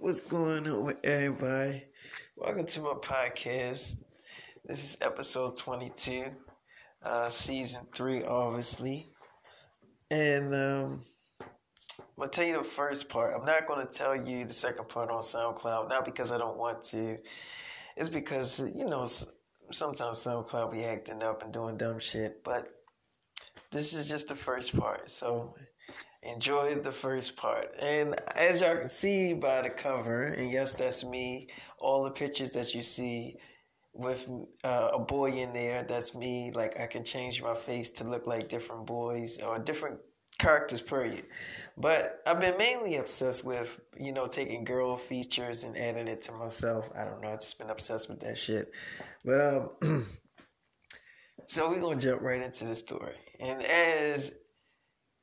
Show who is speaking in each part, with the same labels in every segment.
Speaker 1: What's going on with everybody? Welcome to my podcast. This is episode 22, uh, season 3, obviously. And um, I'm going to tell you the first part. I'm not going to tell you the second part on SoundCloud, not because I don't want to. It's because, you know, sometimes SoundCloud be acting up and doing dumb shit. But this is just the first part. So enjoy the first part. And as y'all can see by the cover, and yes, that's me, all the pictures that you see with uh, a boy in there, that's me. Like I can change my face to look like different boys or different characters, period. But I've been mainly obsessed with, you know, taking girl features and adding it to myself. I don't know, I've just been obsessed with that shit. But um so we're gonna jump right into the story. And as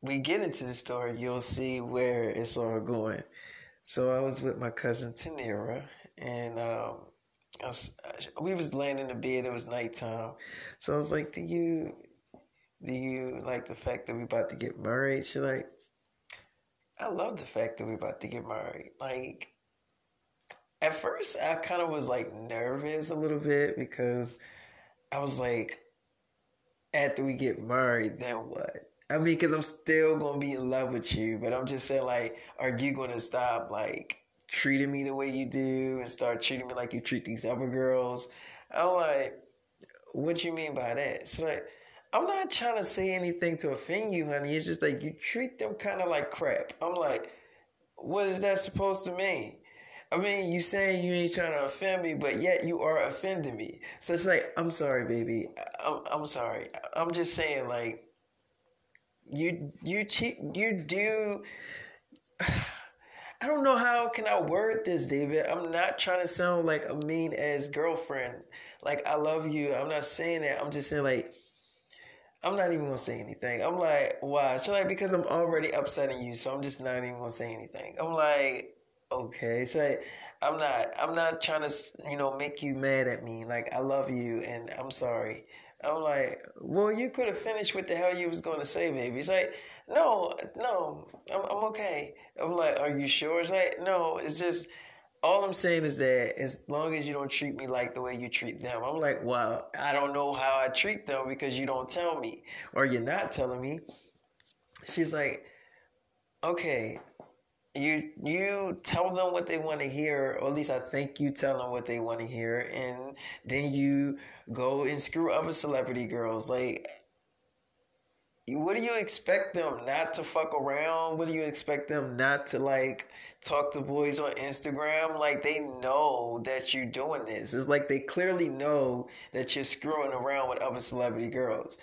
Speaker 1: we get into the story, you'll see where it's all going. So I was with my cousin Tanira, and um, was, we was laying in the bed. It was nighttime, so I was like, "Do you, do you like the fact that we're about to get married?" She like, "I love the fact that we're about to get married." Like, at first, I kind of was like nervous a little bit because I was like, after we get married, then what? I mean, because I'm still gonna be in love with you, but I'm just saying, like, are you gonna stop like treating me the way you do and start treating me like you treat these other girls? I'm like, what you mean by that? So like, I'm not trying to say anything to offend you, honey. It's just like you treat them kind of like crap. I'm like, what is that supposed to mean? I mean, you saying you ain't trying to offend me, but yet you are offending me. So it's like, I'm sorry, baby. I'm, I'm sorry. I'm just saying, like, you you cheat you do I don't know how can I word this, David. I'm not trying to sound like a mean ass girlfriend. Like I love you. I'm not saying that. I'm just saying like I'm not even gonna say anything. I'm like, why? So like because I'm already upsetting you, so I'm just not even gonna say anything. I'm like, okay. So like, I'm not I'm not trying to you know make you mad at me. Like I love you and I'm sorry. I'm like, well, you could have finished what the hell you was going to say, baby. It's like, no, no, I'm, I'm okay. I'm like, are you sure? It's like, no, it's just, all I'm saying is that as long as you don't treat me like the way you treat them, I'm like, well, I don't know how I treat them because you don't tell me or you're not telling me. She's like, okay, you you tell them what they want to hear, or at least I think you tell them what they want to hear, and then you go and screw other celebrity girls. Like, what do you expect them not to fuck around? What do you expect them not to like talk to boys on Instagram? Like, they know that you're doing this. It's like they clearly know that you're screwing around with other celebrity girls.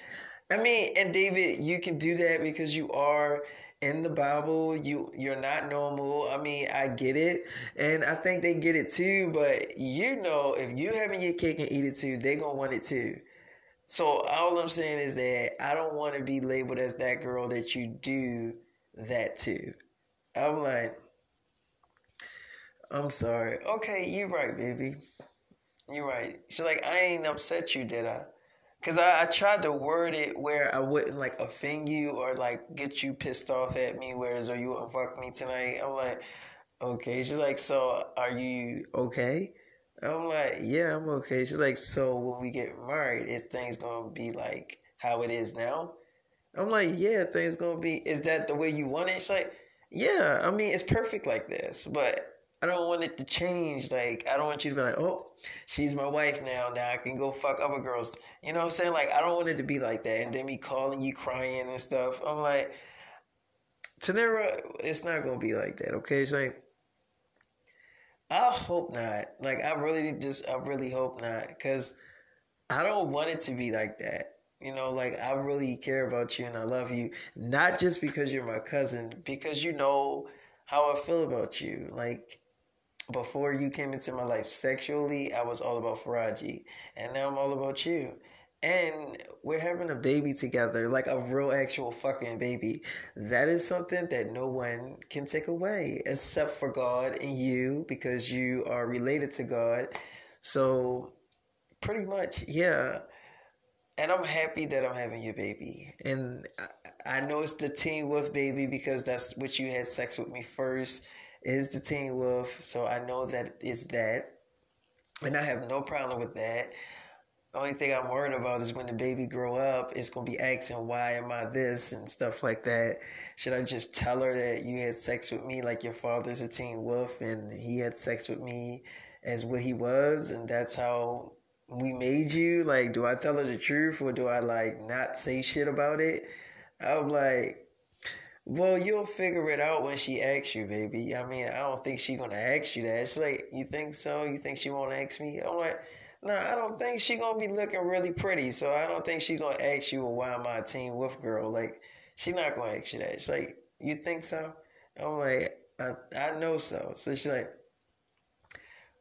Speaker 1: I mean, and David, you can do that because you are in the Bible. You you're not normal. I mean, I get it, and I think they get it too. But you know, if you having your cake and eat it too, they gonna want it too. So all I'm saying is that I don't want to be labeled as that girl that you do that to. I'm like, I'm sorry. Okay, you're right, baby. You're right. She's like, I ain't upset you, did I? Cause I, I tried to word it where I wouldn't like offend you or like get you pissed off at me. Whereas, are you wouldn't fuck me tonight? I'm like, okay. She's like, so are you okay? I'm like, yeah, I'm okay. She's like, so when we get married, is things gonna be like how it is now? I'm like, yeah, things gonna be. Is that the way you want it? She's like, yeah. I mean, it's perfect like this, but I don't want it to change. Like, I don't want you to be like, oh, she's my wife now. Now I can go fuck other girls. You know what I'm saying? Like, I don't want it to be like that. And then me calling you crying and stuff. I'm like, Tanera, it's not going to be like that, okay? It's like, I hope not. Like, I really just, I really hope not. Because I don't want it to be like that. You know, like, I really care about you and I love you. Not just because you're my cousin, because you know how I feel about you. Like, before you came into my life sexually, I was all about Faraji. And now I'm all about you. And we're having a baby together, like a real actual fucking baby. That is something that no one can take away except for God and you because you are related to God. So, pretty much, yeah. And I'm happy that I'm having your baby. And I know it's the Teen Wolf baby because that's what you had sex with me first is the Teen Wolf, so I know that it's that. And I have no problem with that. The only thing I'm worried about is when the baby grow up, it's gonna be asking why am I this and stuff like that. Should I just tell her that you had sex with me like your father's a teen wolf and he had sex with me as what he was and that's how we made you? Like, do I tell her the truth or do I like not say shit about it? I'm like, well, you'll figure it out when she asks you, baby. I mean, I don't think she gonna ask you that. It's like, you think so? You think she won't ask me? I'm like, no, I don't think she gonna be looking really pretty. So I don't think she gonna ask you, well, why am I a Teen Wolf girl? Like, she not gonna ask you that. She's like, you think so? I'm like, I, I know so. So she's like,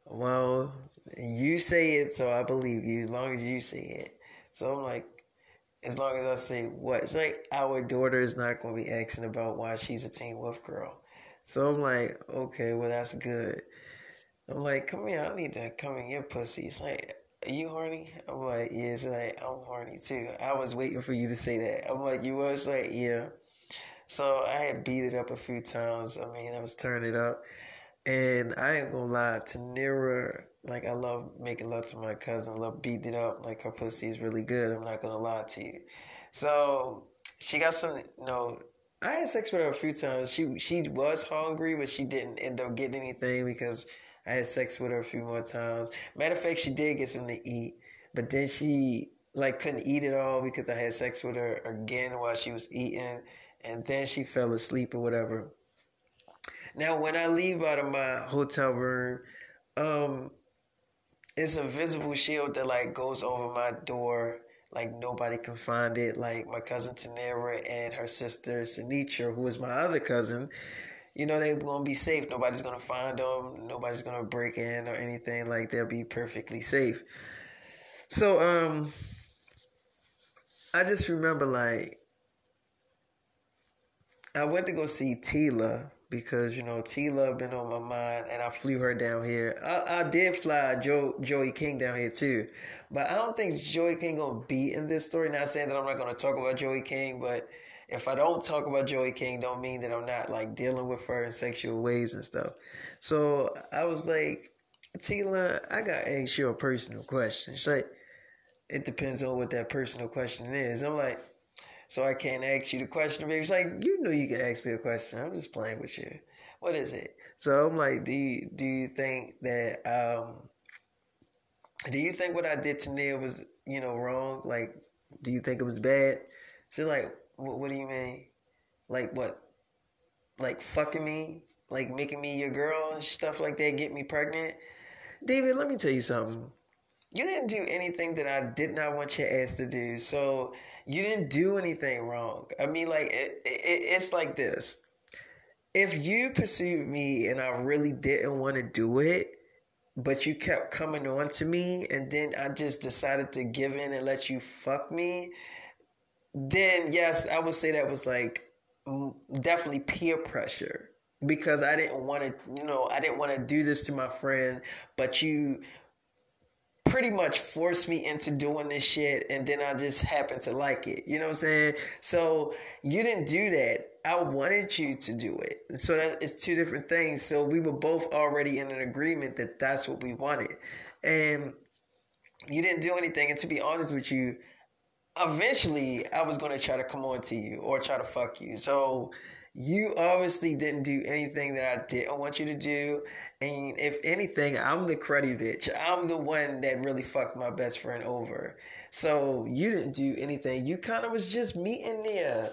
Speaker 1: well, you say it, so I believe you as long as you say it. So I'm like, as long as I say what? It's like our daughter is not going to be asking about why she's a Teen Wolf girl. So I'm like, okay, well that's good. I'm like, come here, I need to come in your pussy. It's like, are you horny? I'm like, yeah. It's like, I'm horny too. I was waiting for you to say that. I'm like, you was like, yeah. So I had beat it up a few times. I mean, I was turning it up. And I ain't gonna lie, Tanira, like I love making love to my cousin, love beating it up. Like her pussy is really good. I'm not gonna lie to you. So she got some, you know, I had sex with her a few times. She she was hungry, but she didn't end up getting anything because I had sex with her a few more times. Matter of fact, she did get something to eat, but then she like couldn't eat it all because I had sex with her again while she was eating, and then she fell asleep or whatever. Now, when I leave out of my hotel room, um, it's a visible shield that like goes over my door. Like nobody can find it. Like my cousin Tanera and her sister Sinitra, who is my other cousin, you know they're gonna be safe. Nobody's gonna find them. Nobody's gonna break in or anything. Like they'll be perfectly safe. So um, I just remember like I went to go see Tila because you know T Love been on my mind, and I flew her down here. I, I did fly Joe, Joey King down here too, but I don't think Joey King gonna be in this story. Not saying that I'm not gonna talk about Joey King, but if I don't talk about Joey King, don't mean that I'm not like dealing with her in sexual ways and stuff. So I was like, Tila, I got to ask you a personal question. She's like, it depends on what that personal question is. I'm like, so I can't ask you the question. Baby, it's like you know you can ask me a question. I'm just playing with you. What is it? So I'm like, do you do you think that um do you think what I did to Neil was you know wrong? Like, do you think it was bad? She's like, what, what do you mean? Like what? Like fucking me? Like making me your girl and stuff like that? Get me pregnant? David, let me tell you something. You didn't do anything that I did not want your ass to do. So you didn't do anything wrong. I mean, like it, it, it's like this. If you pursued me and I really didn't want to do it, but you kept coming on to me, and then I just decided to give in and let you fuck me, then yes, I would say that was like definitely peer pressure because I didn't want to, you know, I didn't want to do this to my friend, but you pretty much forced me into doing this shit and then I just happened to like it. You know what I'm saying? So you didn't do that. I wanted you to do it. So that is two different things. So we were both already in an agreement that that's what we wanted. And you didn't do anything. And to be honest with you, eventually I was going to try to come on to you or try to fuck you. So you obviously didn't do anything that I didn't want you to do. And if anything, I'm the cruddy bitch. I'm the one that really fucked my best friend over. So you didn't do anything. You kind of was just meeting Nia.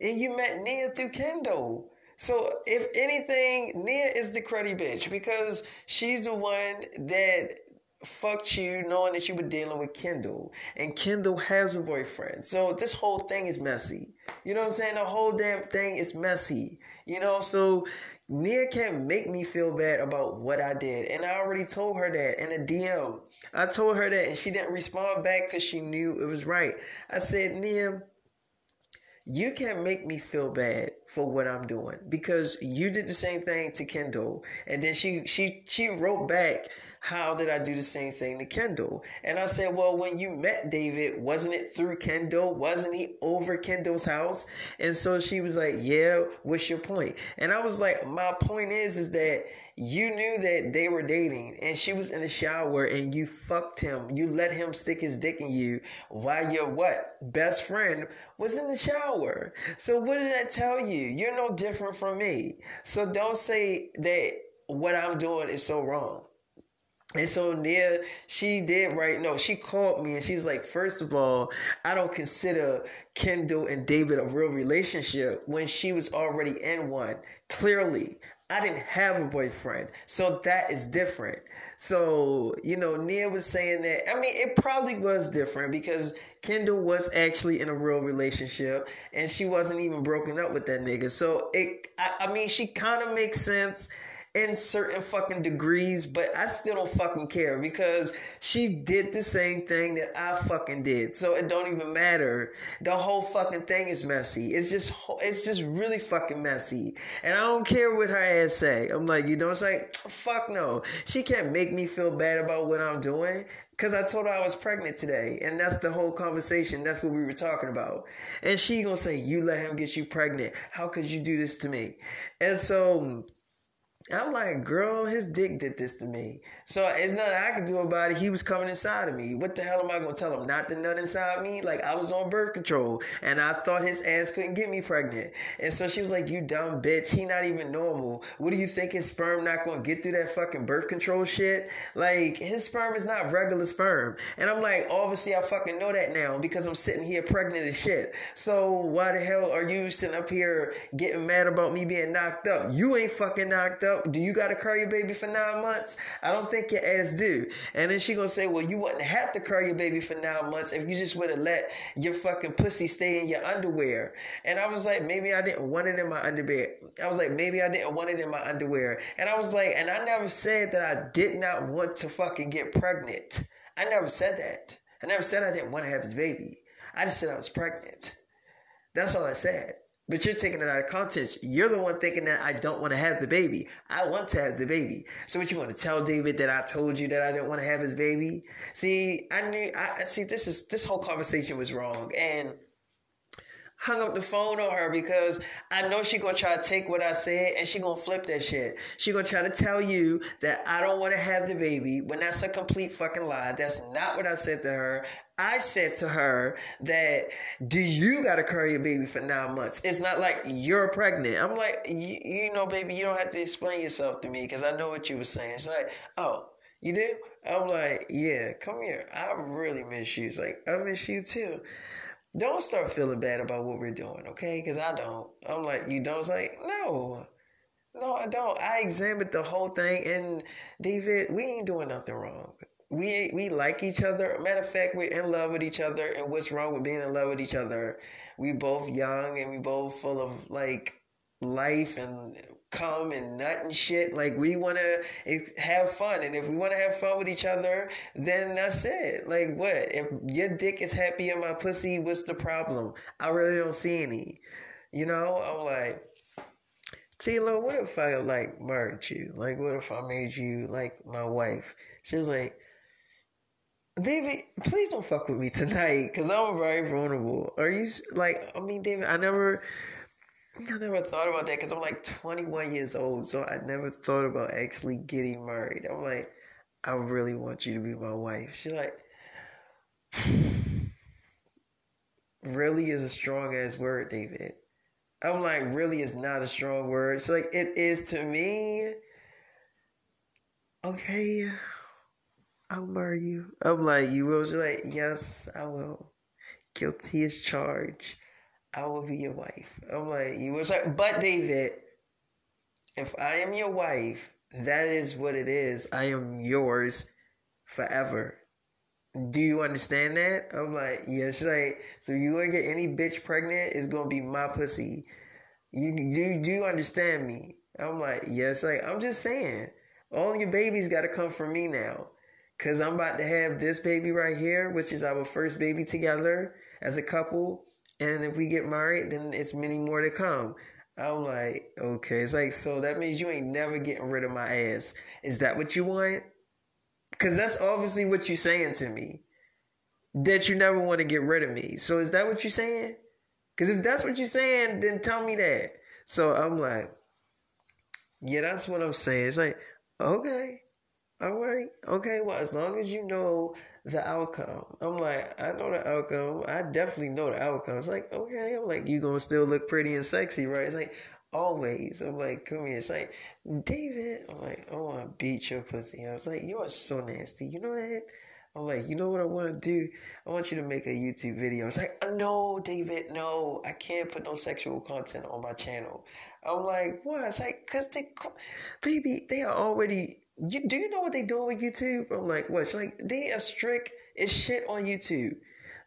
Speaker 1: And you met Nia through Kendall. So if anything, Nia is the cruddy bitch because she's the one that fucked you knowing that you were dealing with Kendall. And Kendall has a boyfriend. So this whole thing is messy. You know what I'm saying? The whole damn thing is messy. You know, so Nia can't make me feel bad about what I did. And I already told her that in a DM. I told her that and she didn't respond back because she knew it was right. I said, Nia, you can't make me feel bad for what I'm doing because you did the same thing to Kendall, and then she she she wrote back how did I do the same thing to Kendall? And I said, well, when you met David, wasn't it through Kendall? Wasn't he over Kendall's house? And so she was like, yeah, what's your point? And I was like, my point is, is that you knew that they were dating and she was in the shower and you fucked him. You let him stick his dick in you while your what? Best friend was in the shower. So what did that tell you? You're no different from me. So don't say that what I'm doing is so wrong. And so Nia, she did right. No, she called me and she's like, first of all, I don't consider Kendall and David a real relationship when she was already in one. Clearly, I didn't have a boyfriend. So that is different. So, you know, Nia was saying that. I mean, it probably was different because Kendall was actually in a real relationship and she wasn't even broken up with that nigga. So it, I, I mean, she kind of makes sense in certain fucking degrees, but I still don't fucking care because she did the same thing that I fucking did. So it don't even matter. The whole fucking thing is messy. It's just it's just really fucking messy. And I don't care what her ass say. I'm like, you don't say, fuck no. She can't make me feel bad about what I'm doing. Cause I told her I was pregnant today, and that's the whole conversation. That's what we were talking about. And she gonna say, "You let him get you pregnant. How could you do this to me?" And so I'm like, girl, his dick did this to me. So it's nothing I can do about it. He was coming inside of me. What the hell am I gonna tell him not to nut inside me? Like I was on birth control and I thought his ass couldn't get me pregnant. And so she was like, You dumb bitch, he not even normal. What do you think his sperm not gonna get through that fucking birth control shit? Like his sperm is not regular sperm. And I'm like, obviously I fucking know that now because I'm sitting here pregnant as shit. So why the hell are you sitting up here getting mad about me being knocked up? You ain't fucking knocked up do you gotta carry your baby for nine months? I don't think your ass do. And then she gonna say, well, you wouldn't have to carry your baby for nine months if you just would have let your fucking pussy stay in your underwear. And I was like, maybe I didn't want it in my underwear. I was like, maybe I didn't want it in my underwear. And I was like, and I never said that I did not want to fucking get pregnant. I never said that. I never said I didn't want to have his baby. I just said I was pregnant. That's all I said. But you're taking it out of context. You're the one thinking that I don't want to have the baby. I want to have the baby. So what you want to tell David that I told you that I didn't want to have his baby? See, I knew I see this is this whole conversation was wrong. And hung up the phone on her because I know she gonna try to take what I said and she gonna flip that shit. She gonna try to tell you that I don't want to have the baby when that's a complete fucking lie. That's not what I said to her. I said to her that do you gotta carry a baby for nine months? It's not like you're pregnant. I'm like, you know, baby, you don't have to explain yourself to me because I know what you were saying. It's like, oh. You do? I'm like, yeah, come here. I really miss you. It's like, I miss you too don't start feeling bad about what we're doing, okay? Because I don't. I'm like, you don't? It's like, no. No, I don't. I examined the whole thing, and David, we ain't doing nothing wrong. We we like each other. Matter of fact, we're in love with each other. And what's wrong with being in love with each other? We both young, and we both full of like life and come and nut and shit. Like we want to have fun, and if we want to have fun with each other, then that's it. Like what? If your dick is happy in my pussy, what's the problem? I really don't see any. You know, I'm like. Tila, what if I like married you? Like, what if I made you like my wife? She's like, David, please don't fuck with me tonight, cause I'm very vulnerable. Are you like? I mean, David, I never I never thought about that because I'm like 21 years old, so I never thought about actually getting married. I'm like, I really want you to be my wife. She's like, really is a strong ass word, David. I'm like, really is not a strong word. So like, it is to me. Okay, I'll marry you. I'm like, you will? She's like, yes, I will. Guilty as charged. I will be your wife. I'm like, you was like, but David, if I am your wife, that is what it is. I am yours forever. Do you understand that? I'm like, yeah. She's like, so you gonna get any bitch pregnant? It's gonna be my pussy. You do do you understand me? I'm like, yes. Like I'm just saying, all your babies got to come from me now, cause I'm about to have this baby right here, which is our first baby together as a couple. And if we get married, then it's many more to come. I'm like, okay. It's like, so that means you ain't never getting rid of my ass. Is that what you want? Because that's obviously what you're saying to me. That you never want to get rid of me. So is that what you're saying? Because if that's what you're saying, then tell me that. So I'm like, yeah, that's what I'm saying. It's like, okay, all right, okay. Well, as long as you know the outcome. I'm like, I know the outcome. I definitely know the outcome. It's like, okay. I'm like, you gonna still look pretty and sexy, right? It's like, always. I'm like, come here. It's like, David. I'm like, I want to beat your pussy. I was like, you are so nasty. You know that? I'm like, you know what I want to do? I want you to make a YouTube video. It's like, uh, no, David, no, I can't put no sexual content on my channel. I'm like, what? It's like, cause they, baby, they are already you do you know what they doing with YouTube? I'm like, what? like they are strict as shit on YouTube.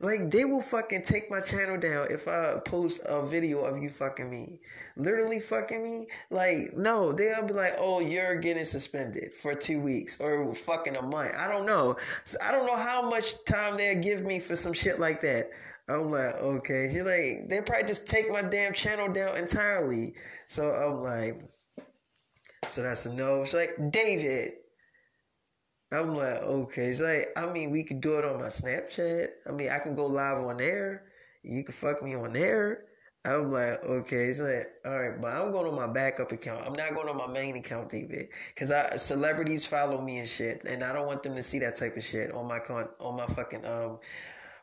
Speaker 1: Like they will fucking take my channel down if I post a video of you fucking me. Literally fucking me. Like, no, they'll be like, oh, you're getting suspended for two weeks or fucking a month. I don't know. So I don't know how much time they'll give me for some shit like that. I'm like, okay. She's like, they probably just take my damn channel down entirely. So I'm like, so that's a no. She's like, David. I'm like, okay. She's like, I mean, we could do it on my Snapchat. I mean, I can go live on there. You can fuck me on there. I'm like, okay. It's like, all right, but I'm going on my backup account. I'm not going on my main account, David, because I celebrities follow me and shit, and I don't want them to see that type of shit on my con on my fucking um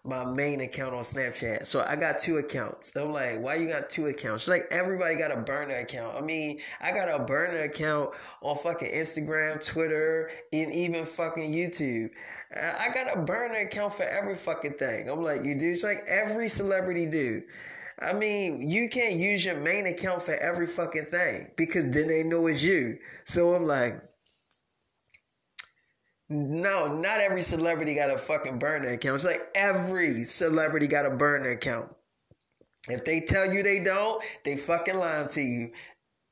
Speaker 1: my main account on Snapchat. So I got two accounts. I'm like, why you got two accounts? She's like, everybody got a burner account. I mean, I got a burner account on fucking Instagram, Twitter, and even fucking YouTube. I got a burner account for every fucking thing. I'm like, you do? It's like every celebrity do. I mean, you can't use your main account for every fucking thing because then they know it's you. So I'm like, no, not every celebrity got a fucking burner account. It's like every celebrity got a burner account. If they tell you they don't, they fucking lying to you.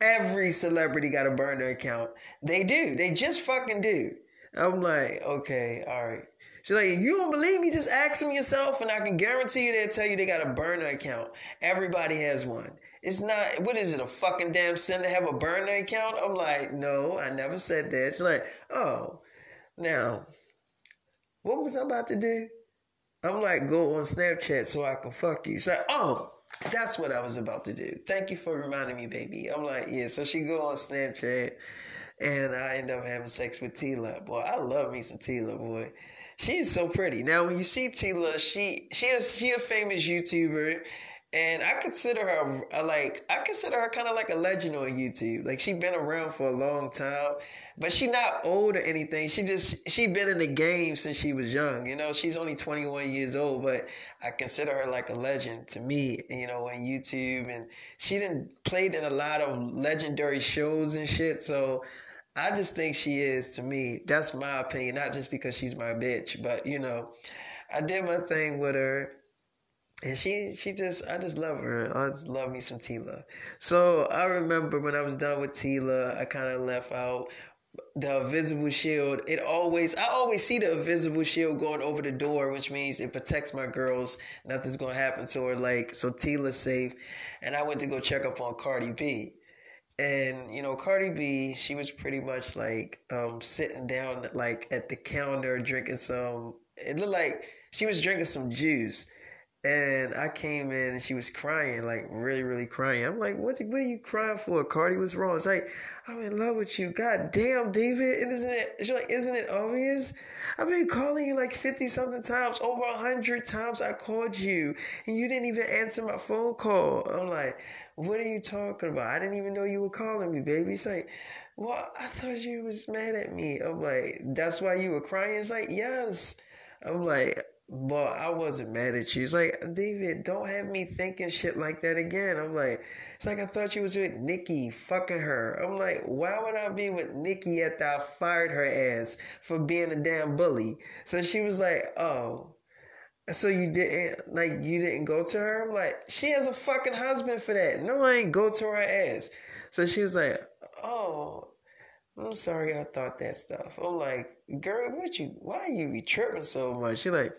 Speaker 1: Every celebrity got a burner account. They do. They just fucking do. I'm like, okay, all right. She's like, you don't believe me? Just ask them yourself, and I can guarantee you they'll tell you they got a burner account. Everybody has one. It's not, what is it, a fucking damn sin to have a burner account? I'm like, no, I never said that. She's like, oh, now, what was I about to do? I'm like, go on Snapchat so I can fuck you. She's like, oh, that's what I was about to do. Thank you for reminding me, baby. I'm like, yeah. So she go on Snapchat, and I end up having sex with Tila. Boy, I love me some Tila, boy. She's so pretty. Now, when you see Tila, she she is she a famous YouTuber, and I consider her uh, like I consider her kind of like a legend on YouTube. Like she's been around for a long time, but she not old or anything. She just she been in the game since she was young. You know, she's only 21 years old, but I consider her like a legend to me. You know, on YouTube, and she didn't played in a lot of legendary shows and shit. So I just think she is to me. That's my opinion, not just because she's my bitch, but you know, I did my thing with her and she she just I just love her. I just love me some Tila. So I remember when I was done with Tila, I kind of left out the invisible shield. It always I always see the invisible shield going over the door, which means it protects my girls. Nothing's gonna happen to her. Like so, Tila's safe. And I went to go check up on Cardi B. And you know, Cardi B, she was pretty much like um, sitting down like at the counter drinking some. It looked like she was drinking some juice and I came in and she was crying, like really, really crying. I'm like, what, what are you crying for? Cardi, what's wrong? It's like, I'm in love with you. God damn, David. And isn't it, she's like, isn't it obvious? I've been calling you like 50 something times. Over a hundred times I called you and you didn't even answer my phone call. I'm like, what are you talking about? I didn't even know you were calling me, baby. It's like, well, I thought you was mad at me. I'm like, that's why you were crying? It's like, yes. I'm like, but I wasn't mad at you. It's like, David, don't have me thinking shit like that again. I'm like, it's like I thought you was with Nikki, fucking her. I'm like, why would I be with Nikki after I fired her ass for being a damn bully? So she was like, oh. So you didn't like you didn't go to her? I'm like, she has a fucking husband for that. No, I ain't go to her ass. So she was like, oh, I'm sorry I thought that stuff. I'm like, girl, what you why you be tripping so much? She like,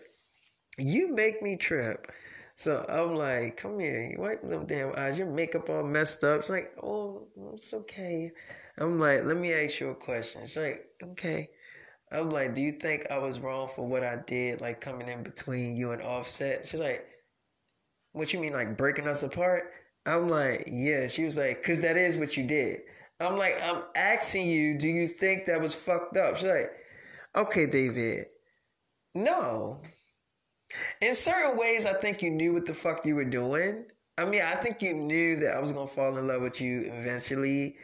Speaker 1: you make me trip. So I'm like, come here, you wipe them damn eyes. Your makeup all messed up. It's like, oh, it's okay. I'm like, let me ask you a question. It's like, okay. I'm like, do you think I was wrong for what I did, like coming in between you and Offset? She's like, what you mean, like breaking us apart? I'm like, yeah. She was like, cause that is what you did. I'm like, I'm asking you, do you think that was fucked up? She's like, okay, David. No, in certain ways, I think you knew what the fuck you were doing. I mean, I think you knew that I was gonna fall in love with you eventually,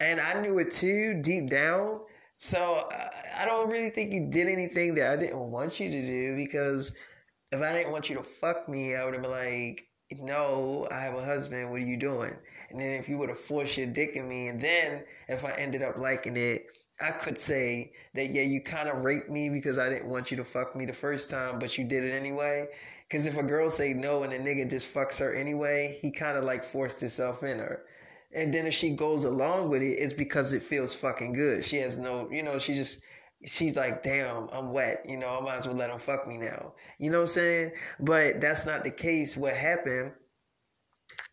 Speaker 1: and I knew it too deep down. So I don't really think you did anything that I didn't want you to do because if I didn't want you to fuck me, I would have been like, no, I have a husband. What are you doing? And then if you would have forced your dick in me, and then if I ended up liking it, I could say that yeah, you kind of raped me because I didn't want you to fuck me the first time, but you did it anyway. Because if a girl say no and a nigga just fucks her anyway, he kind of like forced himself in her. And then if she goes along with it, it's because it feels fucking good. She has no, you know, she just she's like, damn, I'm wet. You know, I might as well let him fuck me now. You know what I'm saying? But that's not the case. What happened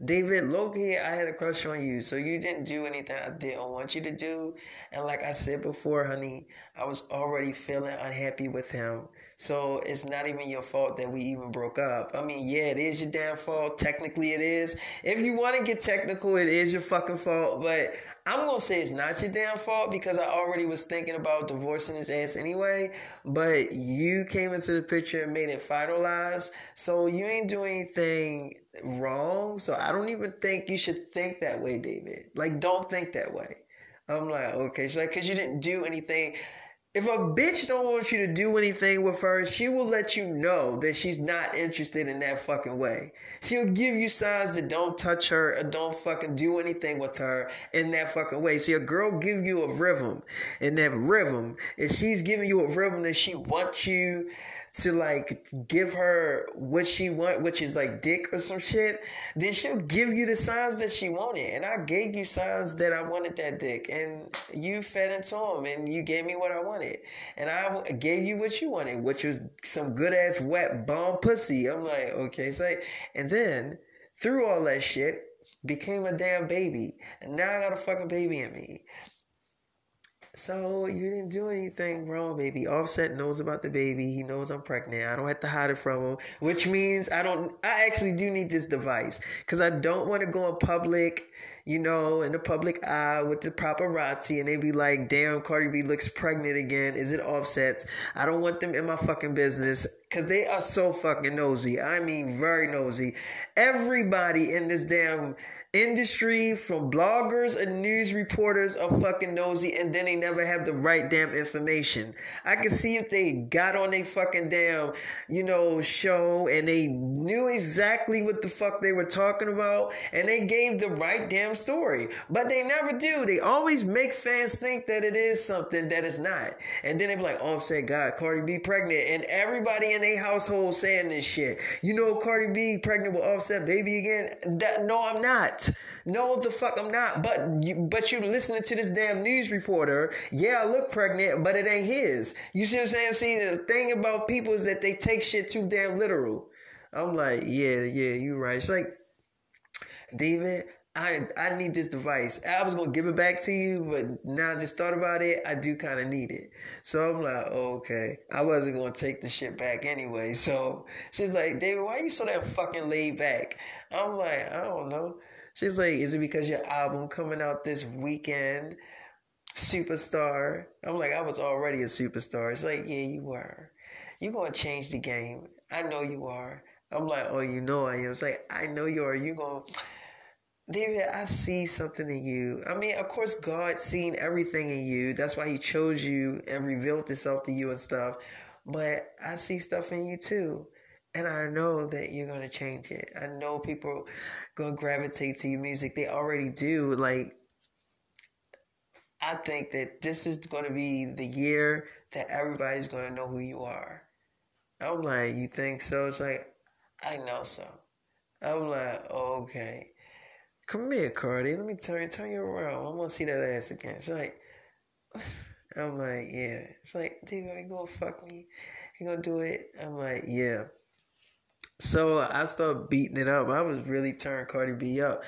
Speaker 1: David, lowkey, I had a crush on you, so you didn't do anything I didn't want you to do. And like I said before, honey, I was already feeling unhappy with him. So it's not even your fault that we even broke up. I mean, yeah, it is your damn fault. Technically, it is. If you want to get technical, it is your fucking fault. But I'm gonna say it's not your damn fault because I already was thinking about divorcing his ass anyway. But you came into the picture and made it finalized, so you ain't doing anything wrong. So I don't even think you should think that way, David. Like, don't think that way. I'm like, okay, she's like, because you didn't do anything. If a bitch don't want you to do anything with her, she will let you know that she's not interested in that fucking way. She'll give you signs that don't touch her or don't fucking do anything with her in that fucking way. See, a girl give you a rhythm, and that rhythm, if she's giving you a rhythm that she wants you to like give her what she want, which is like dick or some shit, then she'll give you the signs that she wanted. And I gave you signs that I wanted that dick, and you fed into them, and you gave me what I wanted, and I gave you what you wanted, which was some good ass wet bomb pussy. I'm like, okay, so and then through all that shit became a damn baby, and now I got a fucking baby in me. So you didn't do anything wrong, baby. Offset knows about the baby. He knows I'm pregnant. I don't have to hide it from him, which means I don't. I actually do need this device because I don't want to go in public, you know, in the public eye with the paparazzi, and they be like, "Damn, Cardi B looks pregnant again. Is it Offsets?" I don't want them in my fucking business because they are so fucking nosy. I mean, very nosy. Everybody in this damn industry from bloggers and news reporters are fucking nosy and then they never have the right damn information. I can see if they got on a fucking damn, you know, show and they knew exactly what the fuck they were talking about and they gave the right damn story. But they never do. They always make fans think that it is something that it's not. And then they be like, oh, God, Cardi B pregnant. And everybody in their household saying this shit. You know Cardi B pregnant with Offset baby again? That no, I'm not. No, the fuck I'm not. But you, but you listening to this damn news reporter. Yeah, I look pregnant, but it ain't his. You see what I'm saying? See, the thing about people is that they take shit too damn literal. I'm like, yeah, yeah, you right. It's like, David, I I need this device. I was gonna give it back to you, but now I just thought about it. I do kind of need it. So I'm like, okay. I wasn't gonna take the shit back anyway. So she's like, David, why are you so damn fucking laid back? I'm like, I don't know. She's like, Is it because your album coming out this weekend? Superstar. I'm like, I was already a superstar. It's like, Yeah, you were. You're gonna change the game. I know you are. I'm like, Oh, you know I am. It's like, I know you are. You gonna David, I see something in you. I mean, of course, God seen everything in you. That's why He chose you and revealed Himself to you and stuff. But I see stuff in you too. And I know that you're gonna change it. I know people gonna gravitate to your music. They already do. Like I think that this is gonna be the year that everybody's gonna know who you are. I'm like, you think so? It's like, I know so. I'm like, okay. Come here, Cardi. Let me turn turn you around. I'm gonna see that ass again. It's like, I'm like, yeah. It's like, David, are you gonna fuck me? You gonna do it? I'm like, yeah. So uh, I started beating it up. I was really turning Cardi B up.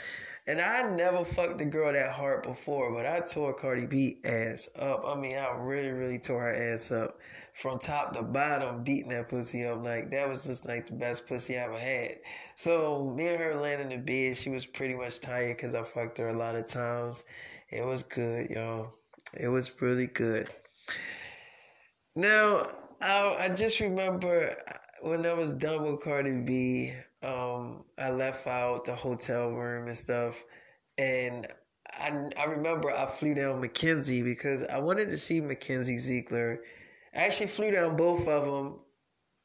Speaker 1: And I never fucked a girl that hard before, but I tore Cardi B ass up. I mean, I really, really tore her ass up from top to bottom, beating that pussy up. Like that was just like the best pussy I ever had. So me and her laying in the bed. She was pretty much tired because I fucked her a lot of times. It was good, y'all. It was really good. Now I I just remember when I was done with Cardi B. Um, I left out the hotel room and stuff, and I I remember I flew down Mackenzie because I wanted to see Mackenzie Ziegler I actually flew down both of them,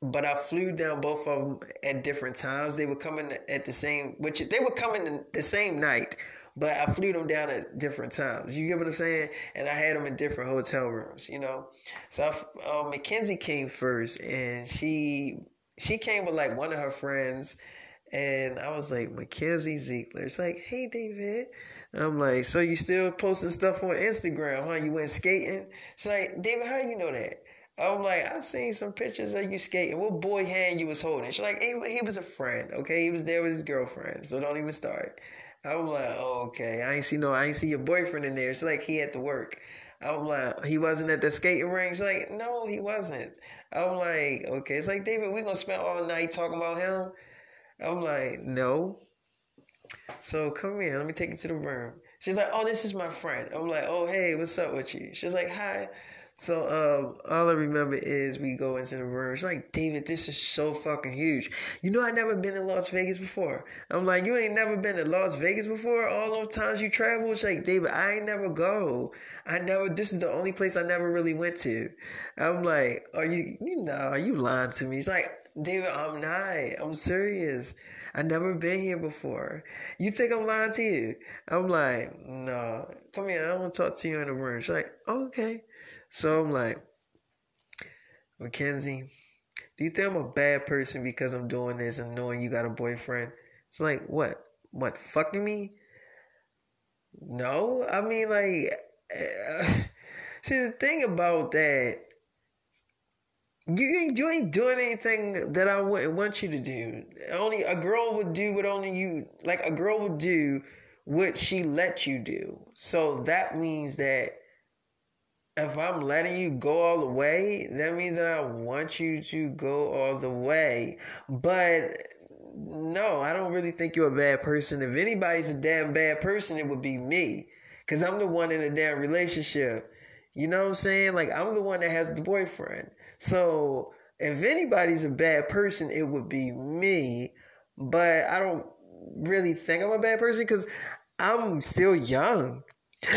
Speaker 1: but I flew down both of them at different times. They were coming at the same, which they were coming the same night, but I flew them down at different times. You get what I'm saying? And I had them in different hotel rooms, you know. So I, uh, Mackenzie came first, and she she came with like one of her friends, and I was like Mackenzie Ziegler. It's like, hey David. I'm like, so you still posting stuff on Instagram, huh? You went skating? She's like, David, how you know that? I'm like, I seen some pictures of you skating. What boy hand you was holding? She's like, he, he was a friend, okay? He was there with his girlfriend, so don't even start. I'm like, oh, okay. I ain't see no, I ain't see your boyfriend in there. It's like he had to work. I'm like, he wasn't at the skating rink. She's like, no, he wasn't. I'm like, okay. It's like, David, we gonna spend all night talking about him. I'm like, no. So come here, let me take you to the room. She's like, oh, this is my friend. I'm like, oh, hey, what's up with you? She's like, hi. So um, all I remember is we go into the room. It's like, David, this is so fucking huge. You know, I never been in Las Vegas before. I'm like, you ain't never been to Las Vegas before. All those times you travel, it's like, David, I ain't never go. I never. This is the only place I never really went to. I'm like, are you? You know, are you lying to me? It's like, David, I'm not. I'm serious. I never been here before. You think I'm lying to you? I'm like, no. Come here. I want to talk to you in the room. She's like, okay. So I'm like, Mackenzie, do you think I'm a bad person because I'm doing this and knowing you got a boyfriend? It's like, what? What? Fucking me? No. I mean, like, see, the thing about that you ain't you ain't doing anything that I wouldn't want you to do. Only a girl would do what only you like. A girl would do what she let you do. So that means that if I'm letting you go all the way, that means that I want you to go all the way. But no, I don't really think you're a bad person. If anybody's a damn bad person, it would be me. Cause I'm the one in a damn relationship. You know what I'm saying? Like I'm the one that has the boyfriend. So if anybody's a bad person, it would be me. But I don't really think I'm a bad person because I'm still young.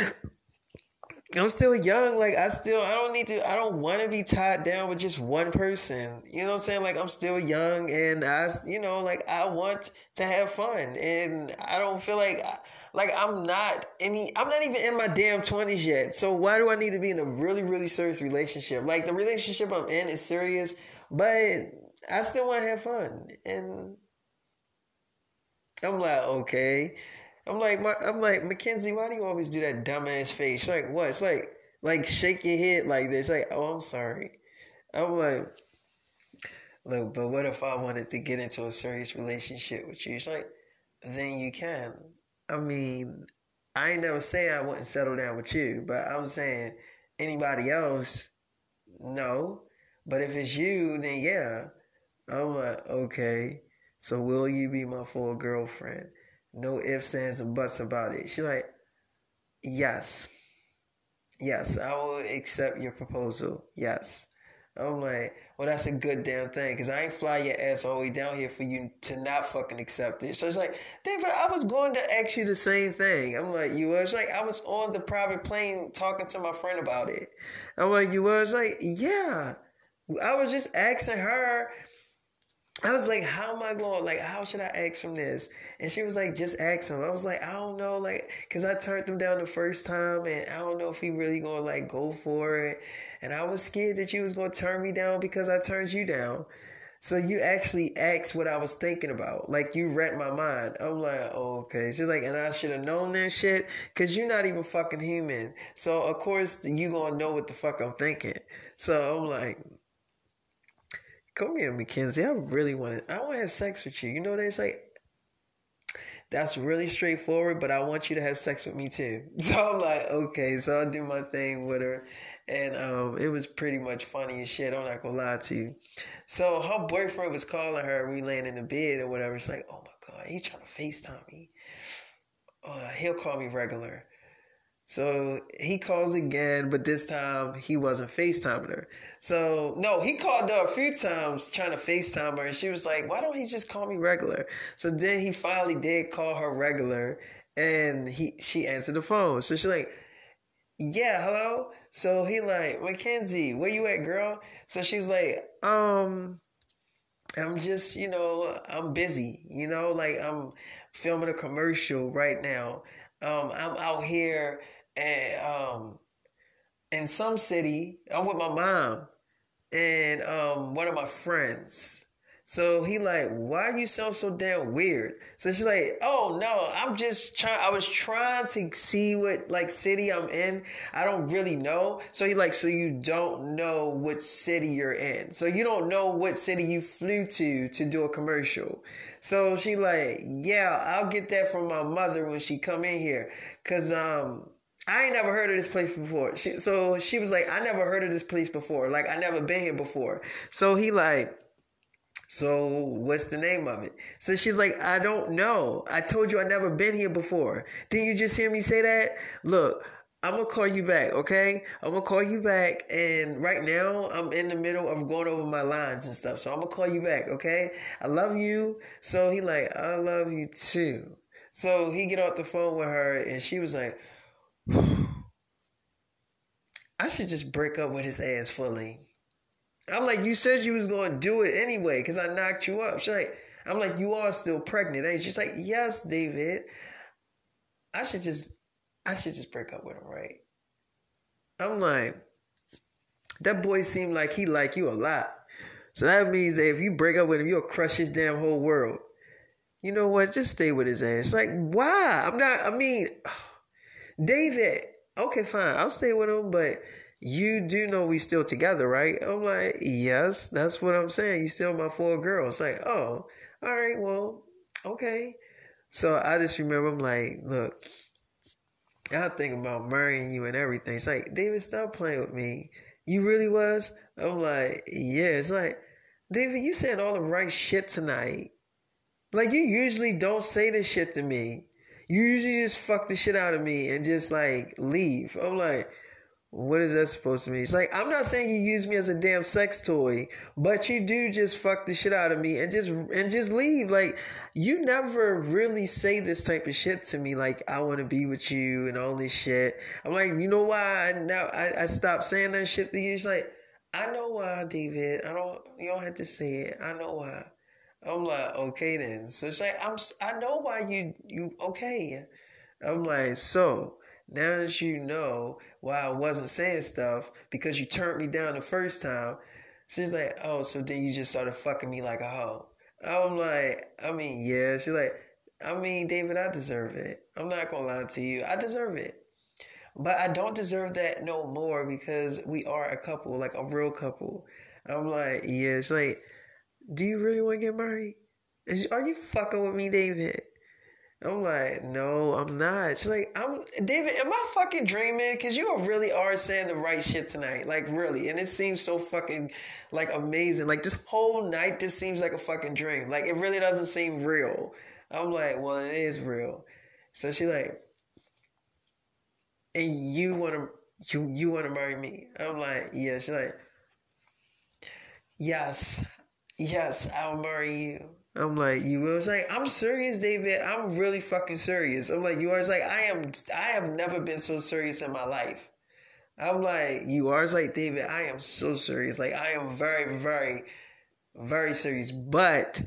Speaker 1: I'm still young. Like I still, I don't need to. I don't want to be tied down with just one person. You know what I'm saying? Like I'm still young, and I, you know, like I want to have fun, and I don't feel like, like I'm not any. I'm not even in my damn twenties yet. So why do I need to be in a really, really serious relationship? Like the relationship I'm in is serious, but I still want to have fun, and I'm like, okay. I'm like, my, I'm like, Mackenzie, why do you always do that dumbass face? She's like, what? It's like, like shake your head like this. Like, oh, I'm sorry. I'm like, look, but what if I wanted to get into a serious relationship with you? She's like, then you can. I mean, I ain't never saying I wouldn't settle down with you, but I'm saying anybody else, no. But if it's you, then yeah. I'm like, okay. So will you be my full girlfriend? No ifs, ands, and buts about it. She's like, yes. Yes, I will accept your proposal. Yes. I'm like, well, that's a good damn thing because I ain't fly your ass all the way down here for you to not fucking accept it. So it's like, David, I was going to ask you the same thing. I'm like, you was like, I was on the private plane talking to my friend about it. I'm like, you was like, yeah. I was just asking her I was like, how am I going? Like, how should I ask him this? And she was like, just ask him. I was like, I don't know, like, cause I turned him down the first time, and I don't know if he really gonna like go for it. And I was scared that you was gonna turn me down because I turned you down. So you actually asked what I was thinking about. Like you read my mind. I'm like, oh, okay. She's like, and I should have known that shit. Cause you're not even fucking human. So of course you gonna know what the fuck I'm thinking. So I'm like, come here, Mackenzie. I really want to. I want to have sex with you. You know what it's like. That's really straightforward, but I want you to have sex with me too. So I'm like, okay. So I do my thing with her, and um, it was pretty much funny as shit. I'm not gonna lie to you. So her boyfriend was calling her. We laying in the bed or whatever. It's like, oh my god, he's trying to Facetime me. Uh, he'll call me regular. So he calls again, but this time he wasn't FaceTiming her. So no, he called her a few times trying to FaceTime her, and she was like, "Why don't he just call me regular?" So then he finally did call her regular, and he she answered the phone. So she's like, "Yeah, hello." So he like, Mackenzie, where you at, girl? So she's like, um, I'm just, you know, I'm busy, you know, like I'm filming a commercial right now. Um, I'm out here and um in some city, I'm with my mom and um one of my friends. So he like, why you sound so damn weird? So she's like, oh no, I'm just trying. I was trying to see what like city I'm in. I don't really know. So he like, so you don't know what city you're in. So you don't know what city you flew to to do a commercial. So she like, yeah, I'll get that from my mother when she come in here, cause um I ain't never heard of this place before. She, so she was like, I never heard of this place before. Like, I never been here before. So he like, so what's the name of it? So she's like, I don't know. I told you I never been here before. Didn't you just hear me say that? Look, I'm gonna call you back, okay? I'm gonna call you back, and right now I'm in the middle of going over my lines and stuff. So I'm gonna call you back, okay? I love you. So he like, I love you too. So he get off the phone with her, and she was like. I should just break up with his ass fully. I'm like, you said you was gonna do it anyway, because I knocked you up. She's like, I'm like, you are still pregnant, ain't She's like, yes, David. I should just I should just break up with him, right? I'm like, that boy seemed like he like you a lot. So that means that if you break up with him, you'll crush his damn whole world. You know what? Just stay with his ass. Like, why? I'm not, I mean, David, okay, fine, I'll stay with him, but you do know we still together, right? I'm like, yes, that's what I'm saying. You still my four girls. It's like, oh, all right, well, okay. So I just remember I'm like, look, I think about marrying you and everything. It's like, David, stop playing with me. You really was? I'm like, yeah. It's like, David, you said all the right shit tonight. Like you usually don't say this shit to me. You usually just fuck the shit out of me and just like leave. I'm like, what is that supposed to mean? It's like I'm not saying you use me as a damn sex toy, but you do just fuck the shit out of me and just and just leave. Like you never really say this type of shit to me. Like I want to be with you and all this shit. I'm like, you know why I now I, I stopped saying that shit to you? It's like I know why, David. I don't. You don't have to say it. I know why. I'm like, okay then. So she's like I'm I know why you you okay. I'm like, so now that you know why I wasn't saying stuff because you turned me down the first time, she's like, oh, so then you just started fucking me like a hoe. I'm like, I mean, yeah. She's like, I mean, David, I deserve it. I'm not gonna lie to you, I deserve it. But I don't deserve that no more because we are a couple, like a real couple. I'm like, yeah. She's like do you really want to get married? Is, are you fucking with me, David? I'm like, no, I'm not. She's like, I'm David. Am I fucking dreaming? Because you really are saying the right shit tonight, like really. And it seems so fucking like amazing. Like this whole night, just seems like a fucking dream. Like it really doesn't seem real. I'm like, well, it is real. So she like, and you want to you you want to marry me? I'm like, yeah. She's like, yes, yes, I'll marry you. I'm like, you was like, I'm serious, David. I'm really fucking serious. I'm like, you are like, I am I have never been so serious in my life. I'm like, you are like, David, I am so serious. Like, I am very, very, very serious. But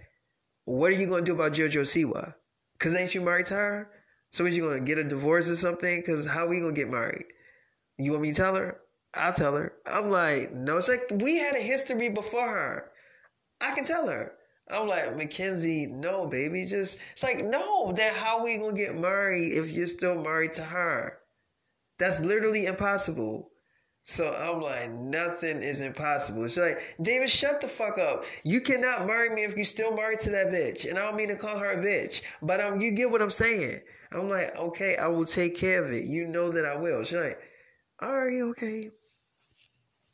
Speaker 1: what are you gonna do about JoJo Siwa? Cause ain't you married to her? So is you gonna get a divorce or something? Cause how we gonna get married? You want me to tell her? I'll tell her. I'm like, no, it's like we had a history before her. I can tell her. I'm like, Mackenzie, no, baby. Just it's like, no, then how we gonna get married if you're still married to her? That's literally impossible. So I'm like, nothing is impossible. She's like, David, shut the fuck up. You cannot marry me if you're still married to that bitch. And I don't mean to call her a bitch, but um, you get what I'm saying. I'm like, okay, I will take care of it. You know that I will. She's like, all right, okay.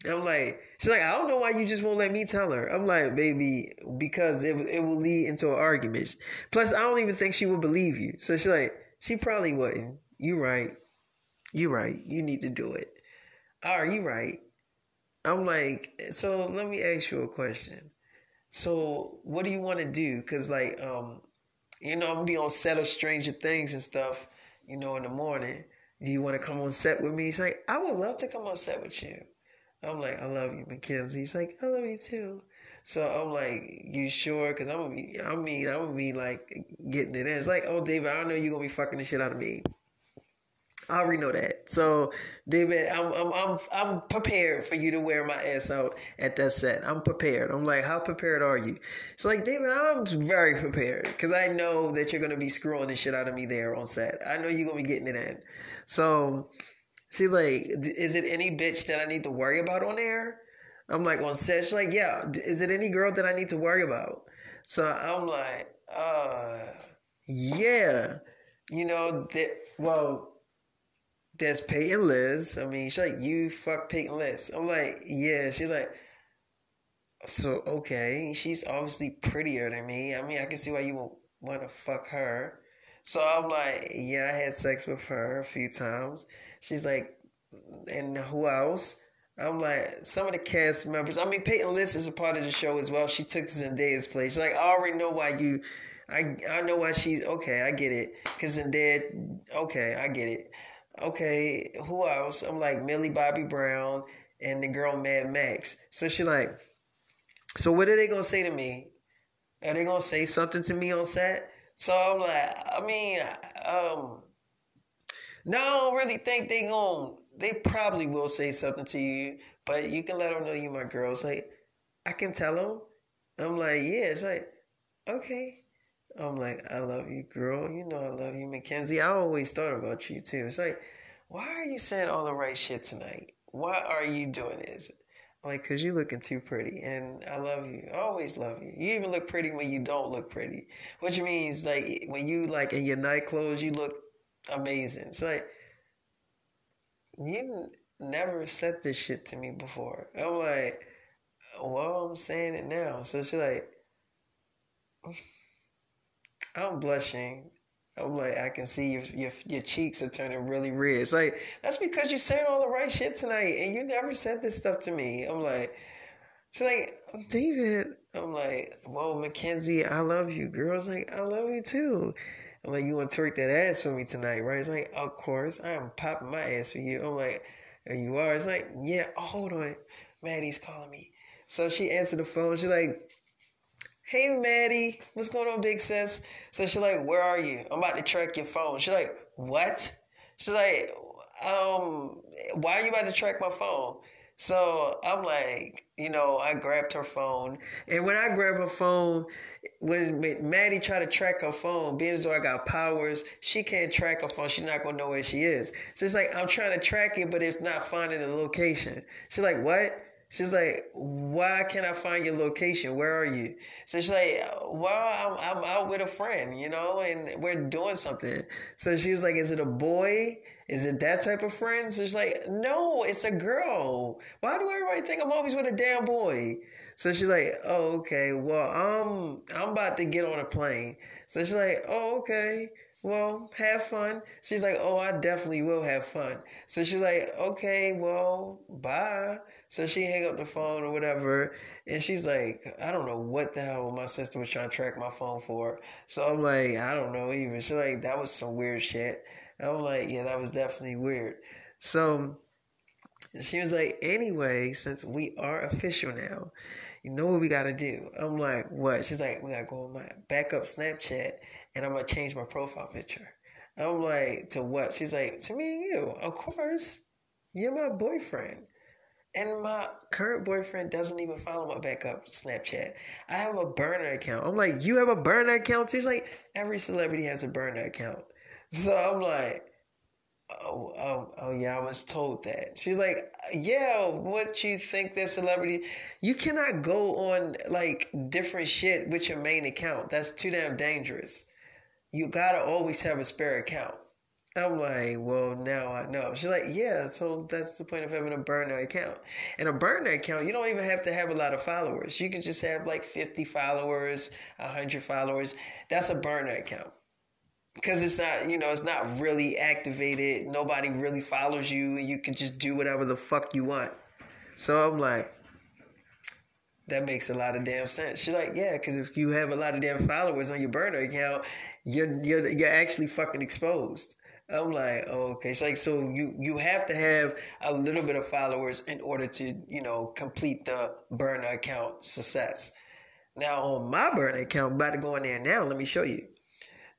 Speaker 1: I'm like, she's like, I don't know why you just won't let me tell her. I'm like, baby, because it it will lead into an argument. Plus, I don't even think she would believe you. So she's like, she probably wouldn't. You right. You right. You need to do it. Are you right? I'm like, so let me ask you a question. So what do you want to do? Cause like, um, you know, I'm gonna be on set of Stranger Things and stuff. You know, in the morning. Do you want to come on set with me? He's like, I would love to come on set with you. I'm like, I love you, Mackenzie. He's like, I love you too. So I'm like, you sure? Cause I'm gonna be, I mean, I'm gonna be like getting it in. It's like, oh, David, I know you're gonna be fucking the shit out of me. I already know that. So, David, I'm I'm I'm I'm prepared for you to wear my ass out at that set. I'm prepared. I'm like, how prepared are you? It's like, David, I'm very prepared because I know that you're gonna be screwing the shit out of me there on set. I know you're gonna be getting it in. So, she's like, is it any bitch that I need to worry about on air? I'm like, on set. She's like, yeah. Is it any girl that I need to worry about? So I'm like, uh, yeah. You know that. Well there's Peyton List. I mean, she's like, you fuck Peyton List. I'm like, yeah. She's like, so okay. She's obviously prettier than me. I mean, I can see why you would want to fuck her. So I'm like, yeah, I had sex with her a few times. She's like, and who else? I'm like, some of the cast members. I mean, Peyton List is a part of the show as well. She took Zendaya's place. She's like, I already know why you. I I know why she's okay. I get it. Cause Zendaya. Okay, I get it okay, who else? I'm like Millie Bobby Brown and the girl Mad Max. So she's like, so what are they gonna say to me? Are they gonna say something to me on set? So I'm like, I mean, um, no, I don't really think they going They probably will say something to you, but you can let them know you my girl. It's like I can tell them. I'm like, yeah. It's like okay. I'm like, I love you, girl. You know I love you, Mackenzie. I always thought about you too. It's like, why are you saying all the right shit tonight? Why are you doing this? Like, cause you looking too pretty, and I love you. I always love you. You even look pretty when you don't look pretty, which means like when you like in your night clothes, you look amazing. It's like you never said this shit to me before. I'm like, well, I'm saying it now. So she's like. I'm blushing. I'm like, I can see your, your your cheeks are turning really red. It's like that's because you're saying all the right shit tonight, and you never said this stuff to me. I'm like, she's like, David. I'm like, well, Mackenzie, I love you. Girl's like, I love you too. I'm like, you want to twerk that ass for me tonight, right? It's like, of course, I am popping my ass for you. I'm like, and you are. It's like, yeah. Hold on, Maddie's calling me. So she answered the phone. She's like, Hey Maddie, what's going on, big sis? So she's like, Where are you? I'm about to track your phone. She's like, What? She's like, um, why are you about to track my phone? So I'm like, you know, I grabbed her phone. And when I grab her phone, when Maddie tried to track her phone, being as though I got powers, she can't track her phone. She's not going to know where she is. So it's like, I'm trying to track it, but it's not finding the location. She's like, what? She's like, why can't I find your location? Where are you? So she's like, well, I'm, I'm out with a friend, you know, and we're doing something. So she was like, is it a boy? Is it that type of friend? So she's like, no, it's a girl. Why do everybody think I'm always with a damn boy? So she's like, oh, okay. Well, um, I'm about to get on a plane. So she's like, oh, okay well, have fun. She's like, oh, I definitely will have fun. So she's like, okay, well, bye. So she hang up the phone or whatever, and she's like, I don't know what the hell my sister was trying to track my phone for. So I'm like, I don't know even. She's like, that was some weird shit. I'm like, yeah, that was definitely weird. So she was like, anyway, since we are official now, you know what we gotta do? I'm like, what? She's like, we gotta go on my backup Snapchat and I'm gonna change my profile picture. I'm like, to what? She's like, to me and you. Of course, you're my boyfriend. And my current boyfriend doesn't even follow my backup Snapchat. I have a burner account. I'm like, you have a burner account? She's like, every celebrity has a burner account. So I'm like, oh, oh, oh, yeah, I was told that. She's like, yeah, what you think that celebrity? You cannot go on like different shit with your main account. That's too damn dangerous. You gotta always have a spare account. I'm like, well, now I know. She's like, yeah, so that's the point of having a burner account. And a burner account, you don't even have to have a lot of followers. You can just have like 50 followers, 100 followers. That's a burner account because it's not you know it's not really activated nobody really follows you and you can just do whatever the fuck you want so i'm like that makes a lot of damn sense she's like yeah because if you have a lot of damn followers on your burner account you're you're, you're actually fucking exposed i'm like okay it's like so you you have to have a little bit of followers in order to you know complete the burner account success now on my burner account I'm about to go in there now let me show you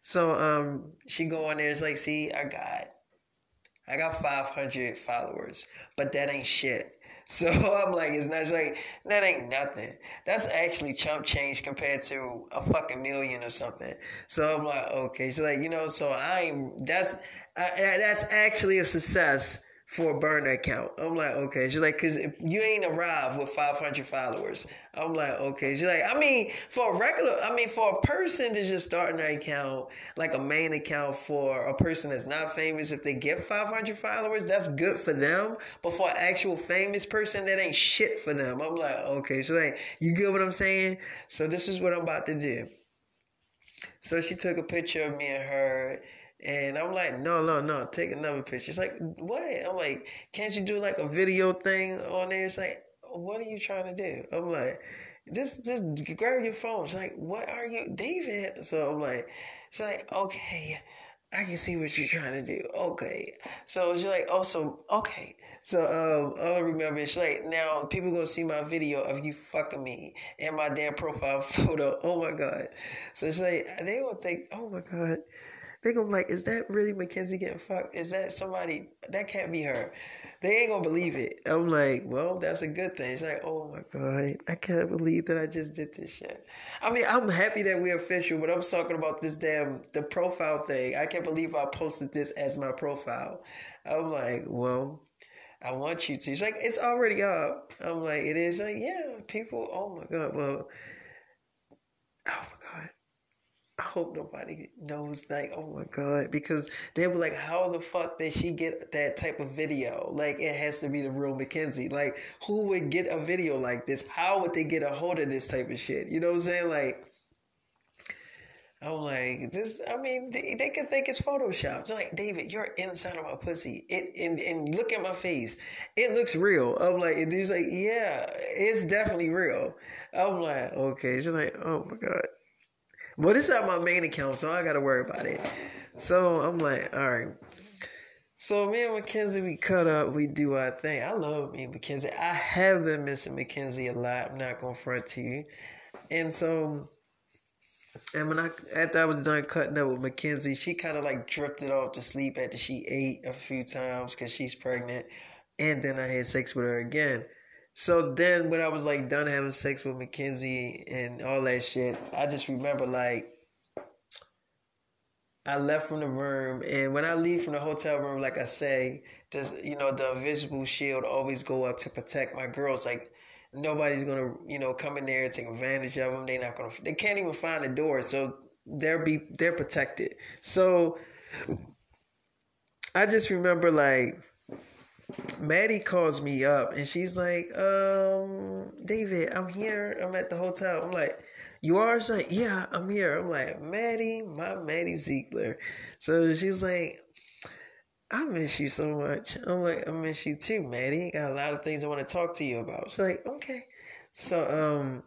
Speaker 1: so um, she go on there. It's like, see, I got, I got 500 followers, but that ain't shit. So I'm like, it's not it's like that ain't nothing. That's actually chump change compared to a fucking million or something. So I'm like, okay, so like you know, so I'm that's I, that's actually a success for a burner account. I'm like, okay. She's like, cause you ain't arrived with 500 followers. I'm like, okay. She's like, I mean, for a regular, I mean, for a person to just start an account, like a main account for a person that's not famous, if they get 500 followers, that's good for them. But for an actual famous person, that ain't shit for them. I'm like, okay. She's like, you get what I'm saying? So this is what I'm about to do. So she took a picture of me and her and I'm like, no, no, no, take another picture. It's like, what? I'm like, can't you do like a video thing on there? It's like, what are you trying to do? I'm like, just just grab your phone. It's like, what are you, David? So I'm like, it's like, okay, I can see what you're trying to do. Okay. So she's like, oh, so, okay. So um, I remember is like, now people gonna see my video of you fucking me and my damn profile photo. Oh my God. So it's like, they gonna think, oh my God gonna be like, is that really Mackenzie getting fucked? Is that somebody? That can't be her. They ain't gonna believe it. I'm like, well, that's a good thing. It's like, oh my god, I can't believe that I just did this shit. I mean, I'm happy that we're official, but I'm talking about this damn the profile thing. I can't believe I posted this as my profile. I'm like, well. I want you to. She's like, it's already up. I'm like, it is. Like, yeah, people. Oh my god. Well, oh I hope nobody knows, like, oh my God, because they were like, how the fuck did she get that type of video? Like, it has to be the real Mackenzie. Like, who would get a video like this? How would they get a hold of this type of shit? You know what I'm saying? Like, I'm like, this, I mean, they, they could think it's Photoshop. They're like, David, you're inside of my pussy. It, and, and look at my face. It looks real. I'm like, and he's like, yeah, it's definitely real. I'm like, okay. She's like, oh my God. But it's not my main account, so I gotta worry about it. So I'm like, all right. So me and Mackenzie, we cut up, we do our thing. I love me and Mackenzie. I have been missing Mackenzie a lot. I'm not gonna front to you. And so, and when I after I was done cutting up with Mackenzie, she kind of like drifted off to sleep after she ate a few times because she's pregnant. And then I had sex with her again. So then when I was like done having sex with Mackenzie and all that shit, I just remember like I left from the room and when I leave from the hotel room, like I say, does you know, the invisible shield always go up to protect my girls. Like nobody's gonna, you know, come in there and take advantage of them. They're not gonna they can't even find the door, so they're be they're protected. So I just remember like Maddie calls me up and she's like, um, David, I'm here. I'm at the hotel. I'm like, you are? She's like, yeah, I'm here. I'm like, Maddie, my Maddie Ziegler. So she's like, I miss you so much. I'm like, I miss you too, Maddie. Got a lot of things I want to talk to you about. She's like, okay. So, um,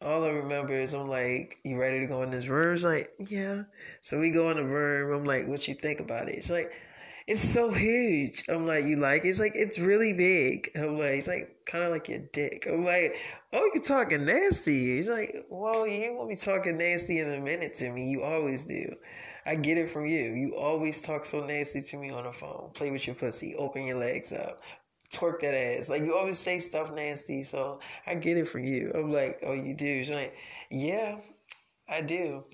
Speaker 1: all I remember is I'm like, you ready to go in this room? She's like, yeah. So we go in the room. I'm like, what you think about it? She's like, it's so huge. I'm like, you like? It's like, it's really big. I'm like, it's like kind of like your dick. I'm like, oh, you're talking nasty. He's like, well, you won't be talking nasty in a minute to me. You always do. I get it from you. You always talk so nasty to me on the phone. Play with your pussy. Open your legs up. Twerk that ass. Like, you always say stuff nasty. So I get it from you. I'm like, oh, you do? She's like, yeah. I do.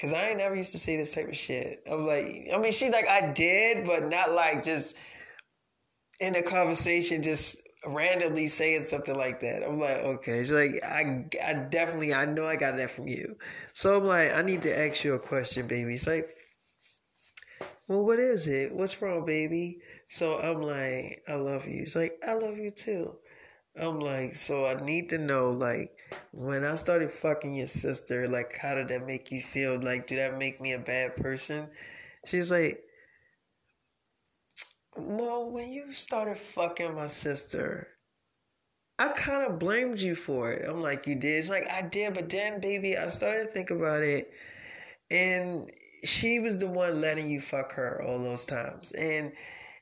Speaker 1: Cause I ain't never used to see this type of shit. I'm like, I mean, she like I did, but not like just in a conversation, just randomly saying something like that. I'm like, okay. She's like, I, I definitely, I know I got that from you. So I'm like, I need to ask you a question, baby. It's like, well, what is it? What's wrong, baby? So I'm like, I love you. She's like, I love you too. I'm like, so I need to know, like, when I started fucking your sister, like, how did that make you feel? Like, did that make me a bad person? She's like, well, when you started fucking my sister, I kind of blamed you for it. I'm like, you did? She's like, I did, but then, baby, I started to think about it, and she was the one letting you fuck her all those times. And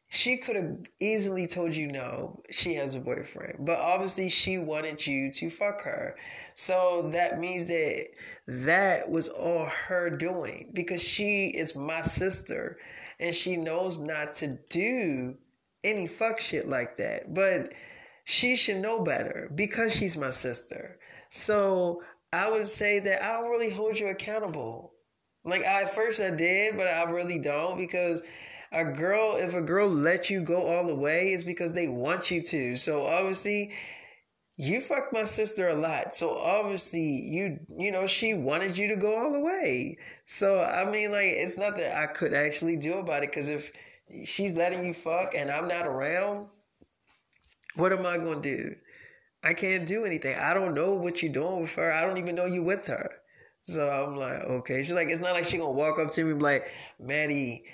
Speaker 1: she could have easily told you no, she has a boyfriend. But obviously, she wanted you to fuck her. So that means that that was all her doing because she is my sister and she knows not to do any fuck shit like that. But she should know better because she's my sister. So I would say that I don't really hold you accountable. Like I at first I did, but I really don't because a girl, if a girl lets you go all the way, it's because they want you to. So obviously, you fucked my sister a lot. So obviously, you you know she wanted you to go all the way. So I mean, like it's not that I could actually do about it because if she's letting you fuck and I'm not around, what am I gonna do? I can't do anything. I don't know what you're doing with her. I don't even know you with her. So I'm like, okay. She's like, it's not like she gonna walk up to me like, Maddie,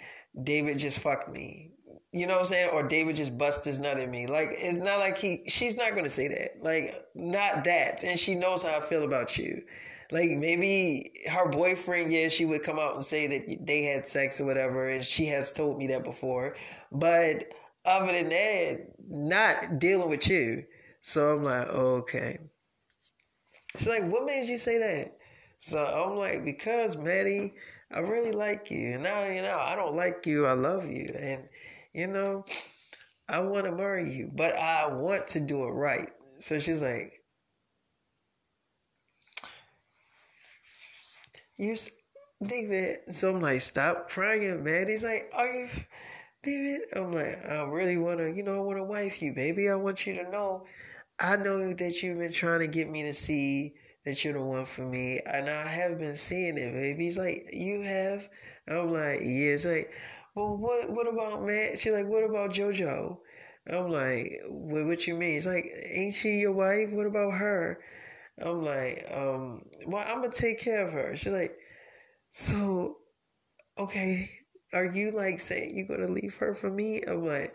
Speaker 1: David just fucked me. You know what I'm saying? Or David just bust his nut at me. Like it's not like he she's not gonna say that. Like not that. And she knows how I feel about you. Like maybe her boyfriend, yeah, she would come out and say that they had sex or whatever, and she has told me that before. But other than that, not dealing with you. So I'm like, okay. It's like, what made you say that? So I'm like, because Maddie, I really like you. And now, you know, I don't like you. I love you. And, you know, I want to marry you, but I want to do it right. So she's like, you, David. So I'm like, stop crying, man. He's like, are you, David? I'm like, I really want to, you know, I want to wife you, baby. I want you to know, I know that you've been trying to get me to see that you're the one for me. And I have been seeing it, baby. He's like, you have? I'm like, yeah. It's like, well, what, what about man? She's like, what about JoJo? I'm like, what, what you mean? It's like, ain't she your wife? What about her? I'm like, um, well, I'm gonna take care of her. She's like, so, okay, are you like saying you're gonna leave her for me? I'm like,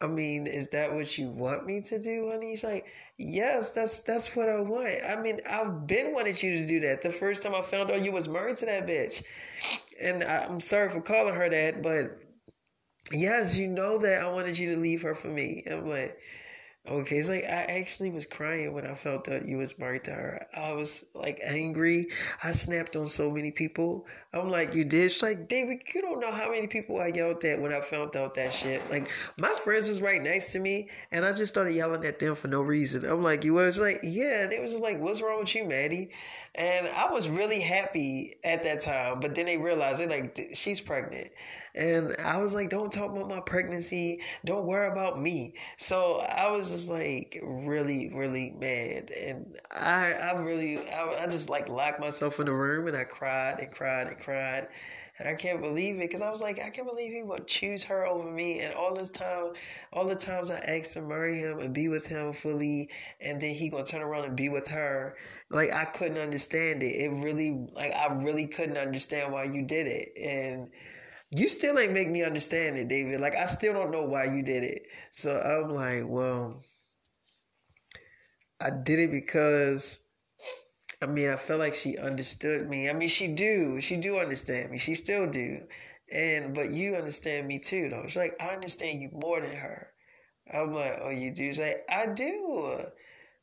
Speaker 1: I mean, is that what you want me to do, honey? He's like, yes, that's that's what I want. I mean, I've been wanting you to do that. The first time I found out you was married to that bitch, and I'm sorry for calling her that, but yes, you know that I wanted you to leave her for me. I'm like, Okay, it's like I actually was crying when I felt that you was married to her. I was like angry. I snapped on so many people. I'm like, you did? She's like, David, you don't know how many people I yelled at when I found out that shit. Like my friends was right next to me, and I just started yelling at them for no reason. I'm like, you was like, yeah. And it was just like, what's wrong with you, Maddie? And I was really happy at that time, but then they realized they like, she's pregnant. And I was like, don't talk about my pregnancy. Don't worry about me. So I was just like really, really mad. And I, I really, I, I just like locked myself in the room and I cried and cried and cried. And I can't believe it because I was like, I can't believe he would choose her over me. And all this time, all the times I asked to marry him and be with him fully, and then he gonna turn around and be with her. Like I couldn't understand it. It really, like I really couldn't understand why you did it. And you still ain't make me understand it, David. Like I still don't know why you did it. So I'm like, well, I did it because I mean, I felt like she understood me. I mean, she do. She do understand me. She still do. And but you understand me too, though. It's like I understand you more than her. I'm like, oh, you do? She's like, I do.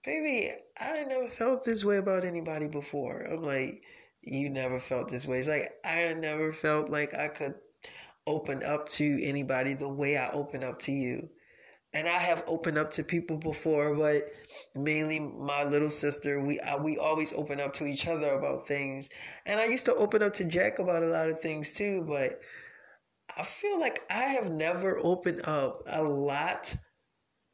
Speaker 1: Baby, I never felt this way about anybody before. I'm like, you never felt this way. It's like I never felt like I could open up to anybody the way I open up to you. and I have opened up to people before, but mainly my little sister. We I, we always open up to each other about things, and I used to open up to Jack about a lot of things too. But I feel like I have never opened up a lot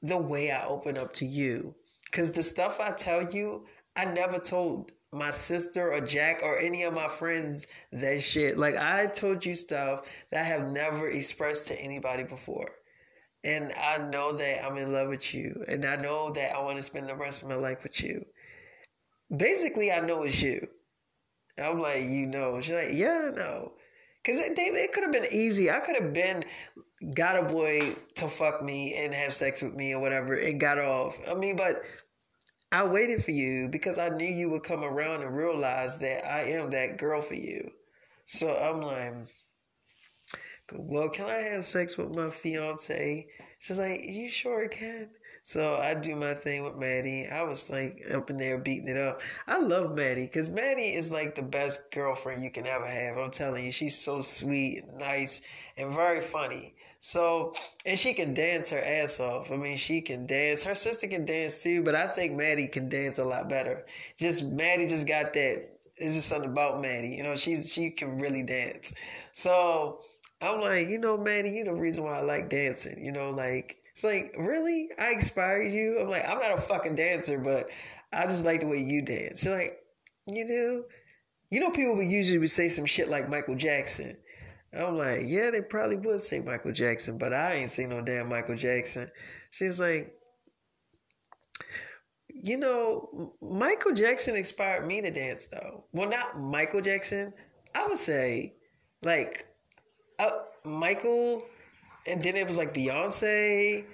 Speaker 1: the way I open up to you, because the stuff I tell you, I never told my sister or Jack or any of my friends that shit. Like I told you stuff that I have never expressed to anybody before. And I know that I'm in love with you. And I know that I want to spend the rest of my life with you. Basically, I know it's you. I'm like, you know. She's like, yeah, I know. Because it, it could have been easy. I could have been got a boy to fuck me and have sex with me or whatever and got off. I mean, but I waited for you because I knew you would come around and realize that I am that girl for you. So I'm like, well, can I have sex with my fiance? She's like, you sure can. So I do my thing with Maddie. I was like up in there beating it up. I love Maddie because Maddie is like the best girlfriend you can ever have. I'm telling you, she's so sweet nice and very funny. So, and she can dance her ass off. I mean, she can dance. Her sister can dance too, but I think Maddie can dance a lot better. Just Maddie just got that. It's just something about Maddie. You know, she's she can really dance. So I'm like, you know, Manny, you know the reason why I like dancing. You know, like it's like, really? I inspired you? I'm like, I'm not a fucking dancer, but I just like the way you dance. She's like, you do? You know, people would usually would say some shit like Michael Jackson. I'm like, yeah, they probably would say Michael Jackson, but I ain't seen no damn Michael Jackson. She's like, you know, Michael Jackson inspired me to dance though. Well, not Michael Jackson. I would say, like, uh, Michael, and then it was like Beyonce,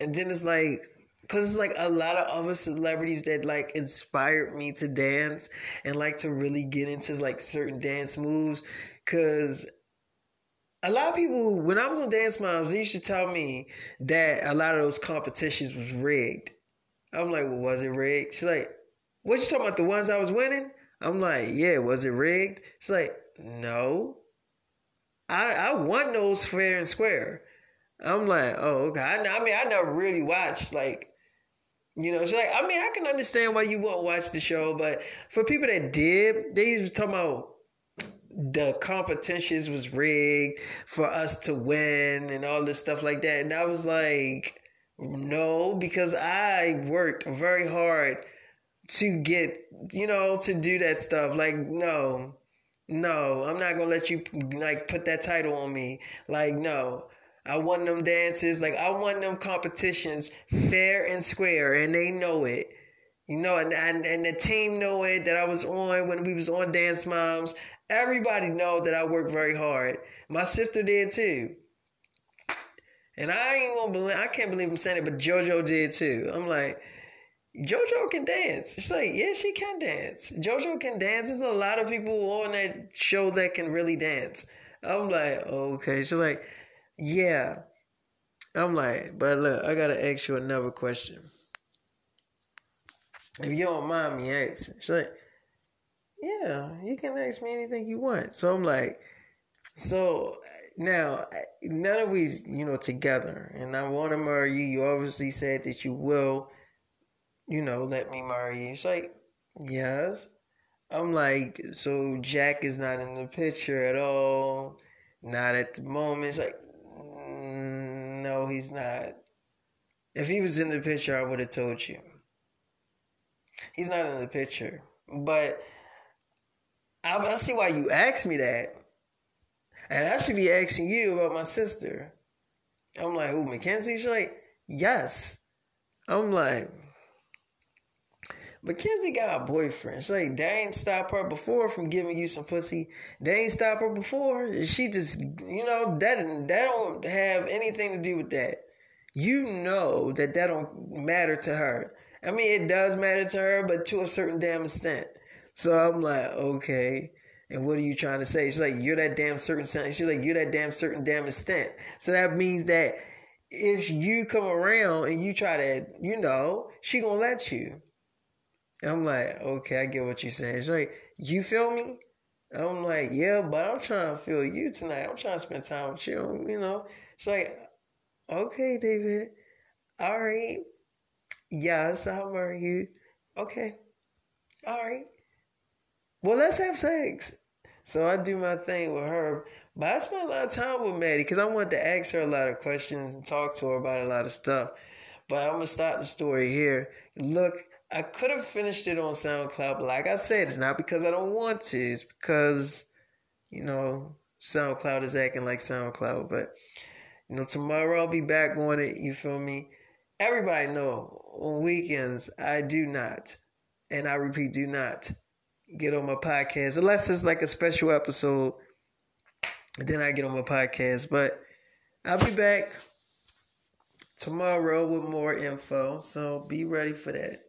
Speaker 1: and then it's like because it's like a lot of other celebrities that like inspired me to dance and like to really get into like certain dance moves because a lot of people when i was on dance moms they used to tell me that a lot of those competitions was rigged. I'm like well was it rigged? She's like what you talking about the ones i was winning? I'm like yeah was it rigged? She's like no. I, I won those fair and square. I'm like, oh, okay. I, I mean, I never really watched like, you know, it's like I mean, I can understand why you won't watch the show, but for people that did, they used to talk about the competitions was rigged for us to win and all this stuff like that. And I was like, no, because I worked very hard to get, you know, to do that stuff. Like, no, no, I'm not gonna let you like put that title on me. Like, no. I won them dances, like I won them competitions fair and square, and they know it. You know, and, and and the team know it that I was on when we was on Dance Moms. Everybody know that I work very hard. My sister did too. And I ain't gonna believe I can't believe I'm saying it, but JoJo did too. I'm like, JoJo can dance. She's like, yeah, she can dance. JoJo can dance. There's a lot of people on that show that can really dance. I'm like, okay. She's like, yeah. I'm like, but look, I gotta ask you another question. If you don't mind me asking, she's like, yeah, you can ask me anything you want. So I'm like, so now, now that we, you know, together, and I want to marry you, you obviously said that you will you know, let me marry you. It's like, yes. I'm like, so Jack is not in the picture at all. Not at the moment. It's like, mm, no, he's not. If he was in the picture, I would have told you. He's not in the picture. But I, I see why you asked me that. And I should be asking you about my sister. I'm like, who, Mackenzie? She's like, yes. I'm like, Mackenzie got a boyfriend. She's like, they ain't stop her before from giving you some pussy. They ain't stop her before. She just, you know, that that don't have anything to do with that. You know that that don't matter to her. I mean, it does matter to her, but to a certain damn extent. So I'm like, okay. And what are you trying to say? She's like, you're that damn certain She's like, you're that damn certain damn extent. So that means that if you come around and you try to, you know, she gonna let you. I'm like, okay, I get what you're saying. She's like, you feel me? I'm like, yeah, but I'm trying to feel you tonight. I'm trying to spend time with you, you know. She's like, okay, David. All right. Yes, how are you? Okay. All right. Well, let's have sex. So I do my thing with her. But I spent a lot of time with Maddie because I wanted to ask her a lot of questions and talk to her about a lot of stuff. But I'm going to start the story here. Look, I could have finished it on SoundCloud, but like I said, it's not because I don't want to. It's because, you know, SoundCloud is acting like SoundCloud. But, you know, tomorrow I'll be back on it. You feel me? Everybody know on weekends I do not, and I repeat, do not get on my podcast unless it's like a special episode. Then I get on my podcast. But I'll be back tomorrow with more info. So be ready for that.